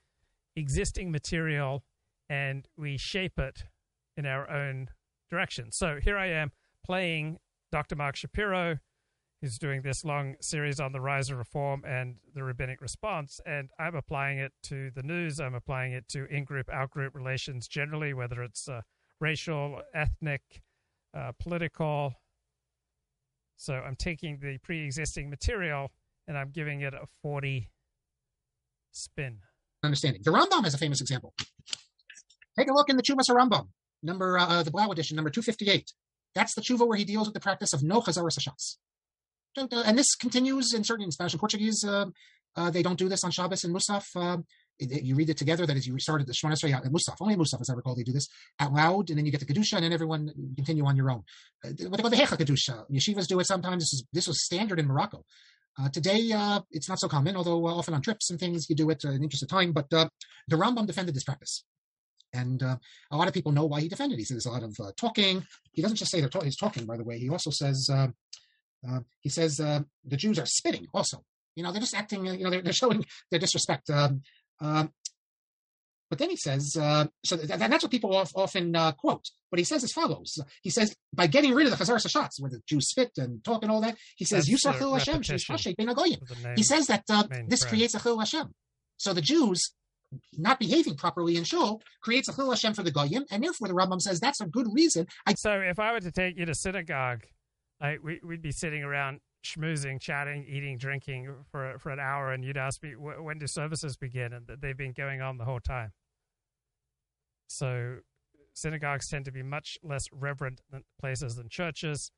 existing material and we shape it in our own direction. So here I am playing Dr. Marc Shapiro who's doing this long series on the rise of reform and the rabbinic response. And I'm applying it to the news. I'm applying it to in-group, out-group relations generally, whether it's uh, racial, ethnic, uh, political. So I'm taking the pre-existing material and I'm giving it a Ford spin. Understanding. The Rambam is a famous example. Take a look in the Chuvas Rambam, number uh, uh, the Blau edition, number 258. That's the Chuva where he deals with the practice of no chazaras hashatz. And this continues in certain in Spanish and Portuguese. Uh, uh, they don't do this on Shabbos and Musaf. Uh, you read it together. That is, you started the Shemona Esrei and Musaf. Only Musaf, as I recall, they do this out loud, and then you get the kedusha, and then everyone continue on your own. Uh, what they call the hecha kedusha. Yeshivas do it sometimes. This is this was standard in Morocco. Uh, today, uh, it's not so common, although uh, often on trips and things you do it uh, in interest of time. But uh, the Rambam defended this practice. And uh, a lot of people know why he defended. He says there's a lot of talking. He doesn't just say they're ta- he's talking, by the way. He also says he says the Jews are spitting. Also, you know, they're just acting. You know, they're, they're [LAUGHS] showing their disrespect. Um, um, but then he says, uh, so th- that's what people often uh, quote. But he says as follows: He says, by getting rid of the Chazar shots, where the Jews spit and talk and all that, he says, Yusachil Hashem, He says that uh, this creates a Chillul Hashem. So the Jews not behaving properly in shul creates a Chillul Hashem for the Goyim, and therefore the Rambam says that's a good reason. I- so if I were to take you to synagogue, we, would be sitting around schmoozing, chatting, eating, drinking for for an hour, and you'd ask me when do services begin, and they've been going on the whole time. So synagogues tend to be much less reverent places than churches.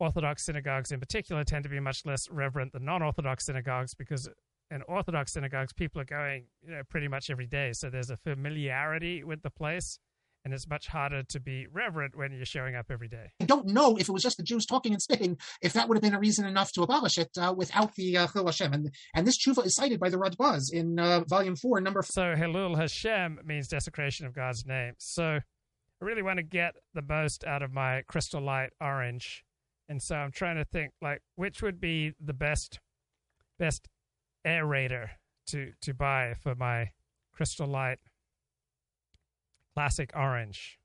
Orthodox synagogues, in particular, tend to be much less reverent than non-Orthodox synagogues because in Orthodox synagogues, people are going, you know, pretty much every day. So there's a familiarity with the place and it's much harder to be reverent when you're showing up every day. I don't know if it was just the Jews talking and spitting, if that would have been a reason enough to abolish it uh, without the uh, Chillul Hashem. And, and this tshuva is cited by the Radbaz in uh, volume 4, number 4. So Hilul Hashem means desecration of God's name. So I really want to get the most out of my crystal light orange. And so I'm trying to think, like, which would be the best best aerator to, to buy for my crystal light classic orange.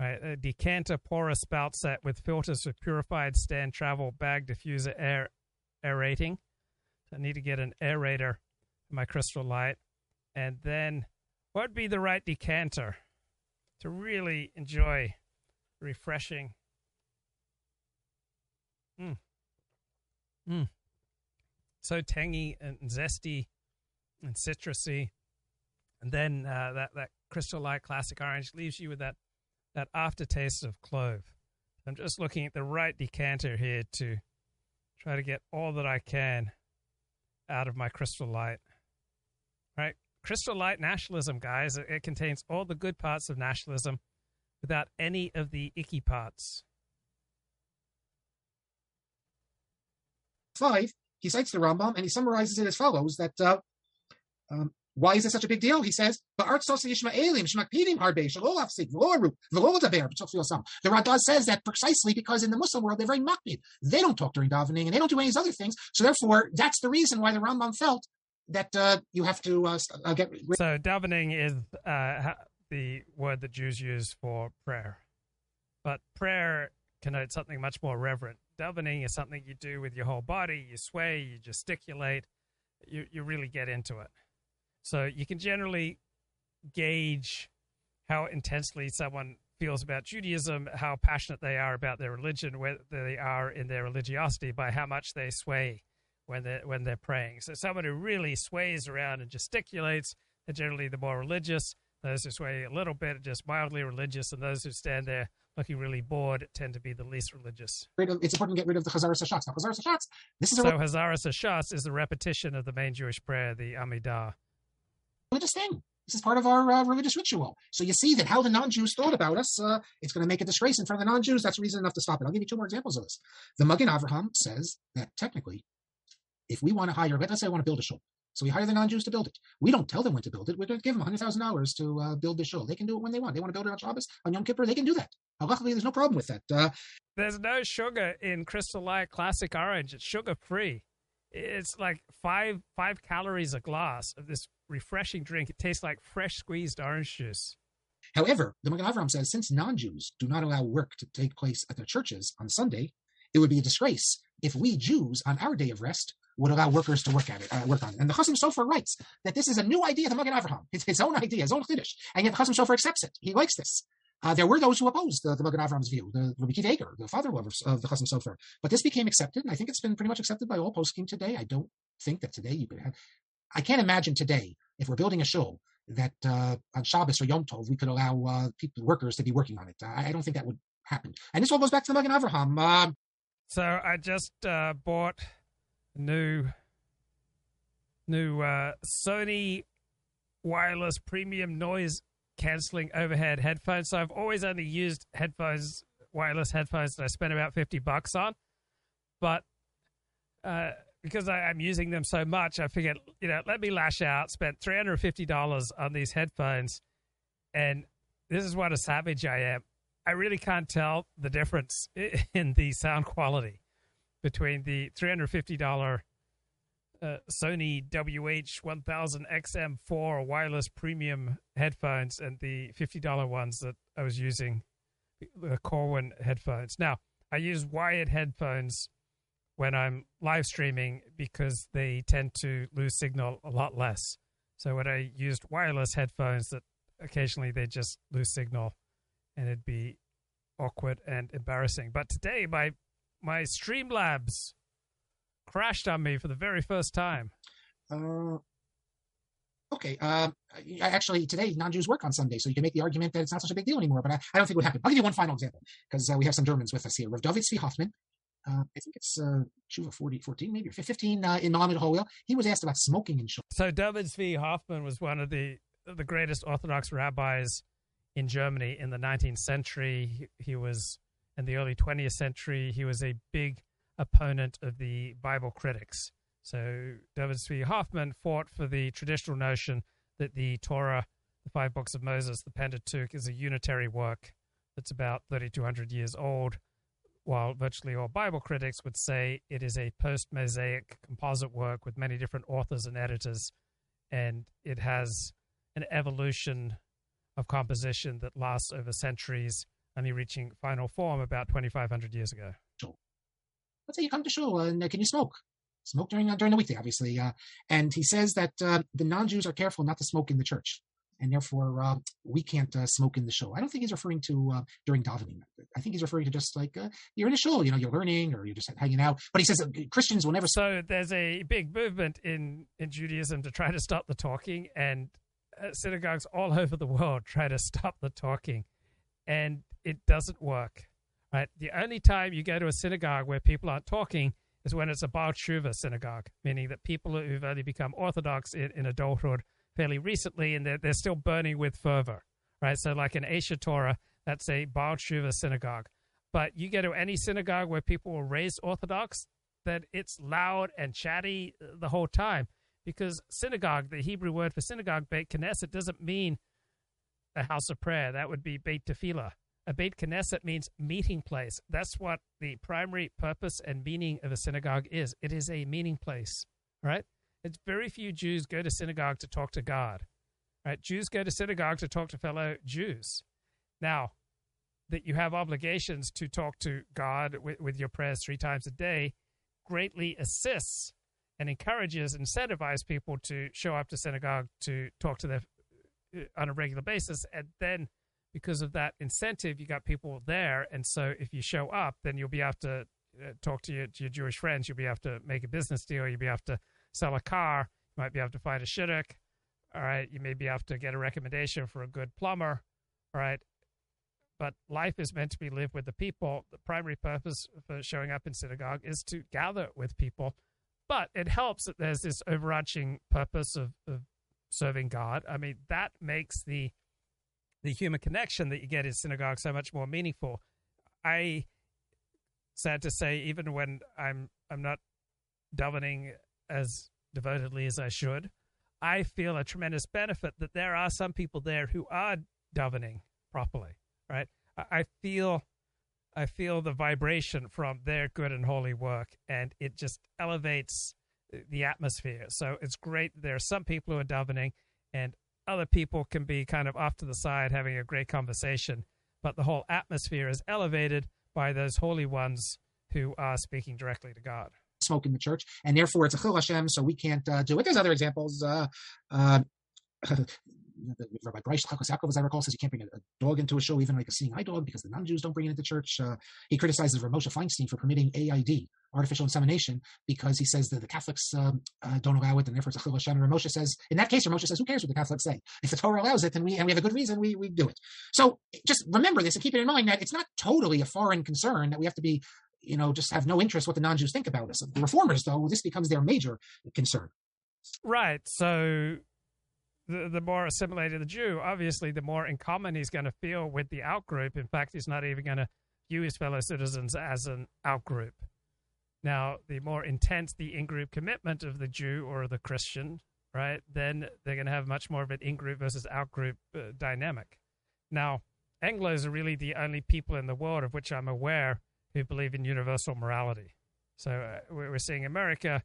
Right, a decanter a spout set with filters for purified stand travel bag diffuser air aerating. So I need to get an aerator for my crystal light. And then what would be the right decanter to really enjoy refreshing? Mm. Mm. So tangy and zesty and citrusy. And then uh, that, that Crystal Light Classic Orange leaves you with that, that aftertaste of clove. I'm just looking at the right decanter here to try to get all that I can out of my Crystal Light. Right? Crystal Light nationalism, guys, it, it contains all the good parts of nationalism without any of the icky parts. Five, he cites the Rambam and he summarizes it as follows that uh, um, why is it such a big deal? He says, The Radbaz says that precisely because in the Muslim world they're very makpid. They don't talk during davening and they don't do any of these other things. So therefore, that's the reason why the Rambam felt that uh, you have to uh, uh, get. Rid- so davening is uh, the word that Jews use for prayer, but prayer connotes something much more reverent. Davening is something you do with your whole body. You sway, you gesticulate, you you really get into it. So you can generally gauge how intensely someone feels about Judaism, how passionate they are about their religion, whether they are in their religiosity by how much they sway when they're, when they're praying. So someone who really sways around and gesticulates are generally the more religious. Those who sway a little bit are just mildly religious, and those who stand there looking really bored tend to be the least religious. It's important to get rid of the Chazaras Hashatz. Now, Hashatz, this is a... So Chazaras Hashatz is the repetition of the main Jewish prayer, the Amidah religious thing. This is part of our uh, religious ritual. So you see that how the non-Jews thought about us, uh, it's going to make a disgrace in front of the non-Jews. That's reason enough to stop it. I'll give you two more examples of this. The Magen Avraham says that technically, if we want to hire, let's say I want to build a shul. So we hire the non-Jews to build it. We don't tell them when to build it. We're going to give them $100,000 to uh, build the shul. They can do it when they want. They want to build it on Shabbos, on Yom Kippur, they can do that. Luckily, there's no problem with that. Uh, there's no sugar in Crystal Light Classic Orange. It's sugar free. It's like five five calories a glass of this refreshing drink. It tastes like fresh squeezed orange juice. However, the Magen Avraham says since non-Jews do not allow work to take place at their churches on Sunday, it would be a disgrace if we Jews on our day of rest would allow workers to work at it, uh, work on it. And the Chasam Sofer writes that this is a new idea to Magen Avraham. It's his own idea, his own chiddush, and yet the Chasam Sofer accepts it. He likes this. Uh, there were those who opposed the, the Magen Avraham's view, the Rabbi Akiva Eiger, the father-in-law of, of the Chasam Sofer. But this became accepted, and I think it's been pretty much accepted by all poskim today. I don't think that today you could have. I can't imagine today if we're building a shul that uh, on Shabbos or Yom Tov we could allow uh, people, workers to be working on it. I, I, don't think that would happen. And this all goes back to the Magen Avraham. Uh, so I just uh, bought new new uh, Sony wireless premium noise canceling overhead headphones. So I've always only used headphones, wireless headphones that I spent about 50 bucks on. But uh, because I, am using them so much, I figured, you know, let me lash out, spent $350 on these headphones. And this is what a savage I am. I really can't tell the difference [LAUGHS] in the sound quality between the $350 uh, Sony WH-1000XM4 wireless premium headphones and the $50 ones that I was using, the Cowin headphones. Now, I use wired headphones when I'm live streaming because they tend to lose signal a lot less. So when I used wireless headphones, that occasionally they just lose signal, and it'd be awkward and embarrassing. But today, my my Streamlabs crashed on me for the very first time. Uh, okay. Uh, actually, today non-Jews work on Sunday, so you can make the argument that it's not such a big deal anymore. But I, I don't think it would happen. I'll give you one final example because uh, we have some Germans with us here. Rav David Zvi Hoffman. Uh, I think it's uh, 40, 14, maybe 15 uh, in Melamed Leho'il. He was asked about smoking in shul. So David Zvi Hoffman was one of the the greatest Orthodox rabbis in Germany in the 19th century. He, he was in the early 20th century. He was a big opponent of the Bible critics. So David Zvi Hoffman fought for the traditional notion that the Torah, the five books of Moses, the Pentateuch, is a unitary work that's about 3,200 years old, while virtually all Bible critics would say it is a post Mosaic composite work with many different authors and editors, and it has an evolution of composition that lasts over centuries, only reaching final form about 2,500 years ago let's say you come to shul and uh, can you smoke? Smoke during uh, during the weekday, obviously. Uh, and he says that the non-Jews are careful not to smoke in the church, and therefore uh, we can't uh, smoke in the shul. I don't think he's referring to uh, during davening. I think he's referring to just like you're in a shul, you know, you're learning or you're just hanging out. But he says Christians will never. So there's a big movement in in Judaism to try to stop the talking, and synagogues all [LAUGHS] over the world try to stop the talking, and it doesn't work. Right? The only time you go to a synagogue where people aren't talking is when it's a Baal synagogue, meaning that people who've only become Orthodox in, in adulthood fairly recently and they're, they're still burning with fervor. Right? So, like an Aish Torah, that's a Baal Tshuva synagogue. But you go to any synagogue where people were raised Orthodox, that it's loud and chatty uh, the whole time. Because synagogue, the Hebrew word for synagogue, Beit Knesset, doesn't mean a house of prayer. That would be Beit Tefillah. A Beit Knesset means meeting place. That's what the primary purpose and meaning of a synagogue is. It is a meeting place, right? It's very few Jews go to synagogue to talk to God, right? Jews go to synagogue to talk to fellow Jews. Now, that you have obligations to talk to God with, with your prayers three times a day greatly assists and encourages, incentivizes people to show up to synagogue to talk to them uh, on a regular basis, and then because of that incentive, you got people there, and so if you show up, then you'll be able to uh, talk to your to your Jewish friends. You'll be able to make a business deal. You'll be able to sell a car. You might be able to find a shidduch. All right, you may be able to get a recommendation for a good plumber. All right, but life is meant to be lived with the people. The primary purpose for showing up in synagogue is to gather with people, but it helps that there's this overarching purpose of, of serving God. I mean, that makes the the human connection that you get in synagogue so much more meaningful. I sad to say, even when I'm I'm not davening as devotedly as I should, I feel a tremendous benefit that there are some people there who are davening properly. Right? I feel I feel the vibration from their good and holy work, and it just elevates the atmosphere. So it's great. There are some people who are davening, and other people can be kind of off to the side having a great conversation, but the whole atmosphere is elevated by those holy ones who are speaking directly to God. Smoke in the church, and therefore it's a chillul Hashem, so we can't uh, do it. There's other examples. Uh, uh, [LAUGHS] Rabbi Breisch Yaakov, as I recall, says you can't bring a, dog into a shul, even like a seeing eye dog, because the non-Jews don't bring it into church. Uh, he criticizes Ramosha Feinstein for permitting AID, artificial insemination, because he says that the Catholics um, uh, don't allow it, and therefore it's a chillul Hashem. And Ramosha says, in that case, Ramosha says, who cares what the Catholics say? If the Torah allows it, then we and we have a good reason, we we do it. So just remember this and keep it in mind that it's not totally a foreign concern that we have to be you know, just have no interest what the non-Jews think about us. The reformers, though, this becomes their major concern. Right. So the, the more assimilated the Jew, obviously, the more in common he's going to feel with the outgroup. In fact, he's not even going to view his fellow citizens as an outgroup. Now, the more intense the in-group commitment of the Jew or the Christian, right, then they're going to have much more of an in-group versus out-group uh, dynamic. Now, Anglos are really the only people in the world of which I'm aware who believe in universal morality. So uh, we're seeing America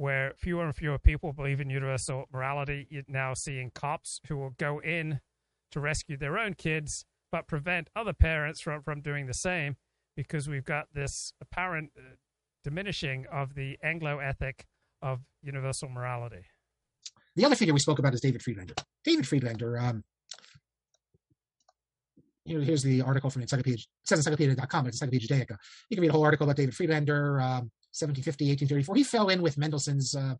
where fewer and fewer people believe in universal morality. You're now seeing cops who will go in to rescue their own kids, but prevent other parents from, from doing the same because we've got this apparent uh, diminishing of the Anglo ethic of universal morality. The other figure we spoke about is David Friedlander. David Friedlander, um, here's the article from encyclopedia. It says encyclopedia.com, but it's Encyclopedia Judaica. You can read a whole article about David Friedlander, um, 1750, 1834. He fell in with Mendelssohn's uh,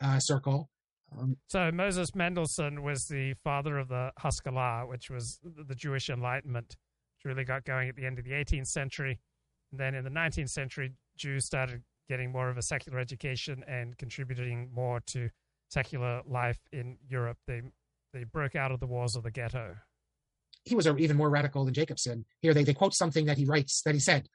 uh, circle. Um, so Moses Mendelssohn was the father of the Haskalah, which was the Jewish Enlightenment, which really got going at the end of the 18th century. And then in the 19th century, Jews started getting more of a secular education and contributing more to secular life in Europe. They they broke out of the walls of the ghetto. He was even more radical than Jacobson. Here they, they quote something that he writes that he said.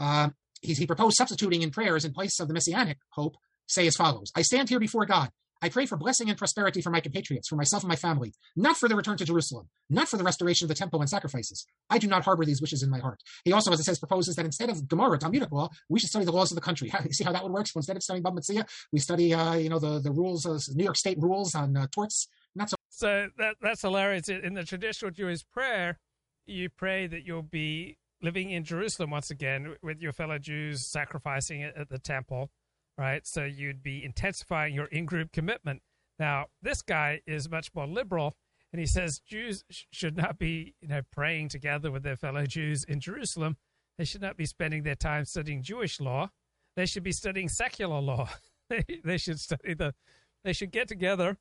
Uh, he, he proposed substituting in prayers in place of the messianic hope, say as follows I stand here before God. I pray for blessing and prosperity for my compatriots, for myself and my family, not for the return to Jerusalem, not for the restoration of the temple and sacrifices. I do not harbor these wishes in my heart. He also, as it says, proposes that instead of Gemara, Talmudic law, we should study the laws of the country. [LAUGHS] See how that would work? So instead of studying Bava Metzia, we study, uh, you know, the, the rules, of New York State rules on uh, torts. Not so. So that, that's hilarious. In the traditional Jewish prayer, you pray that you'll be living in Jerusalem once again with your fellow Jews sacrificing at the temple, right? So you'd be intensifying your in group commitment. Now, this guy is much more liberal, and he says Jews should not be, you know, praying together with their fellow Jews in Jerusalem. They should not be spending their time studying Jewish law. They should be studying secular law. [LAUGHS] they, they should study the. They should get together,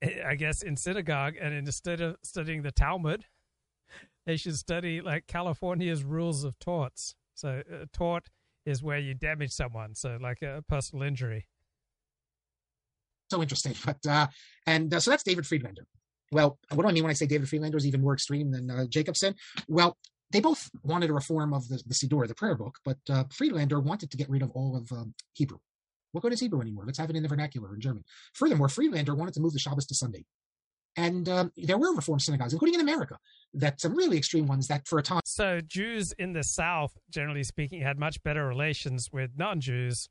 eh, I guess, in synagogue, and instead of studying the Talmud, they should study like California's rules of torts. So, uh, tort is where you damage someone, so like a personal injury. So interesting, [LAUGHS] but uh, and uh, so that's David Friedlander. Well, what do I mean when I say David Friedlander is even more extreme than uh, Jacobson? Well, they both wanted a reform of the, the Siddur, the prayer book, but uh, Friedlander wanted to get rid of all of um, Hebrew. What good is Hebrew anymore? Let's have it in the vernacular in German. Furthermore, Friedlander wanted to move the Shabbos to Sunday. And um, there were Reform synagogues, including in America, that some really extreme ones that for a time. So Jews in the South, generally speaking, had much better relations with non-Jews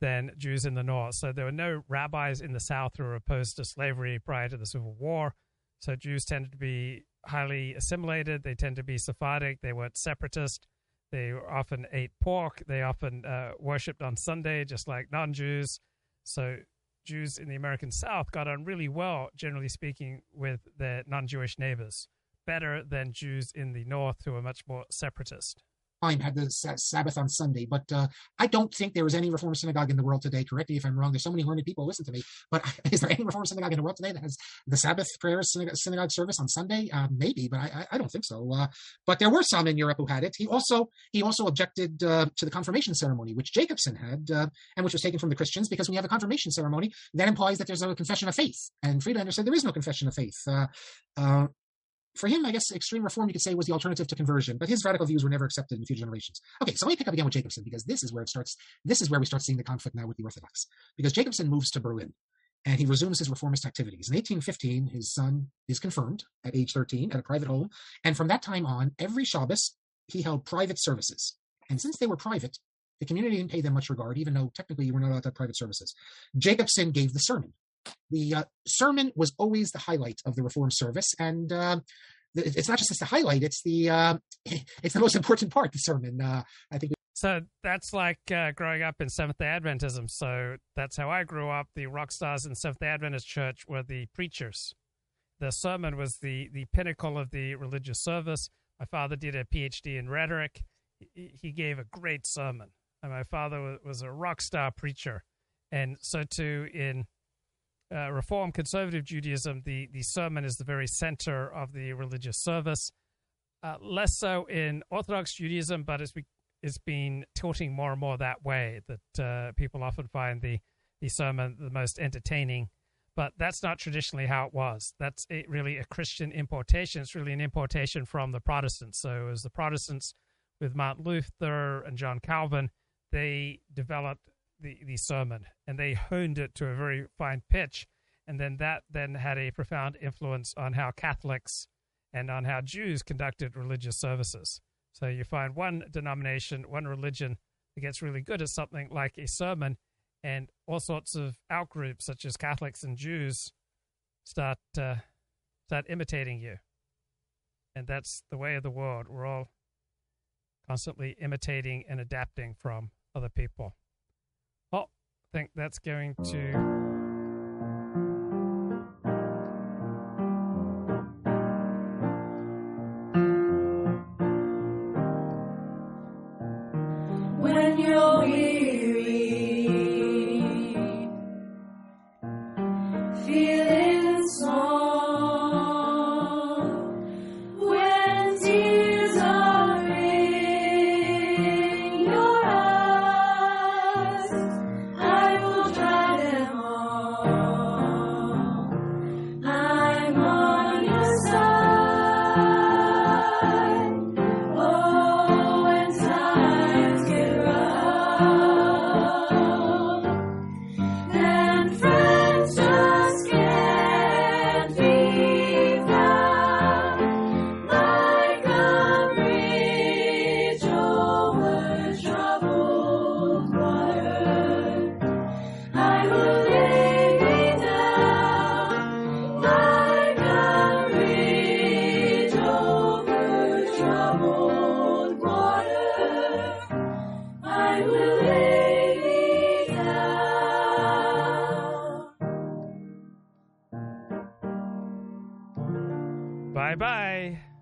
than Jews in the North. So there were no rabbis in the South who were opposed to slavery prior to the Civil War. So Jews tended to be highly assimilated. They tend to be Sephardic. They weren't separatist. They often ate pork. They often uh, worshipped on Sunday, just like non-Jews. So Jews in the American South got on really well, generally speaking, with their non Jewish neighbors, better than Jews in the North who are much more separatist time had the Sabbath on Sunday. But uh, I don't think there is any Reform synagogue in the world today. Correct me if I'm wrong. There's so many learned people listen to me. But [LAUGHS] is there any Reform synagogue in the world today that has the Sabbath prayer synagogue, service on Sunday? Uh, maybe, but I, I, don't think so. Uh, but there were some in Europe who had it. He also he also objected uh, to the confirmation ceremony, which Jacobson had, uh, and which was taken from the Christians, because when you have a confirmation ceremony, that implies that there's a confession of faith. And Friedlander said there is no confession of faith. For him, I guess extreme reform, you could say, was the alternative to conversion, but his radical views were never accepted in future generations. Okay, so let me pick up again with Jacobson because this is where it starts. This is where we start seeing the conflict now with the Orthodox. Because Jacobson moves to Berlin and he resumes his reformist activities. In 1815, his son is confirmed at age 13 at a private home, and from that time on, every Shabbos he held private services. And since they were private, the community didn't pay them much regard, even though technically you were not allowed to have private services. Jacobson gave the sermon the uh, sermon was always the highlight of the reform service and uh, it's not just the highlight it's the uh, [LAUGHS] it's the most important part the sermon uh, i think So that's like uh, growing up in Seventh day Adventism. So that's how I grew up. The rock stars in Seventh day Adventist church were the preachers. The sermon was the, the pinnacle of the religious service. My father did a PhD in rhetoric. He, he gave a great sermon. And my father was a rock star preacher. And so, too, in uh, Reform Conservative Judaism, the, the sermon is the very center of the religious service. Uh, less so in Orthodox Judaism, but it's, it's been tilting more and more that way, that uh, people often find the, the sermon the most entertaining. But that's not traditionally how it was. That's a, really a Christian importation. It's really an importation from the Protestants. So, as the Protestants with Martin Luther and John Calvin, they developed the, the sermon and they honed it to a very fine pitch. And then that then had a profound influence on how Catholics and on how Jews conducted religious services. So you find one denomination, one religion that gets really good at something like a sermon, and all sorts of outgroups, such as Catholics and Jews, start uh, start imitating you. And that's the way of the world. We're all constantly imitating and adapting from other people. Think that's going to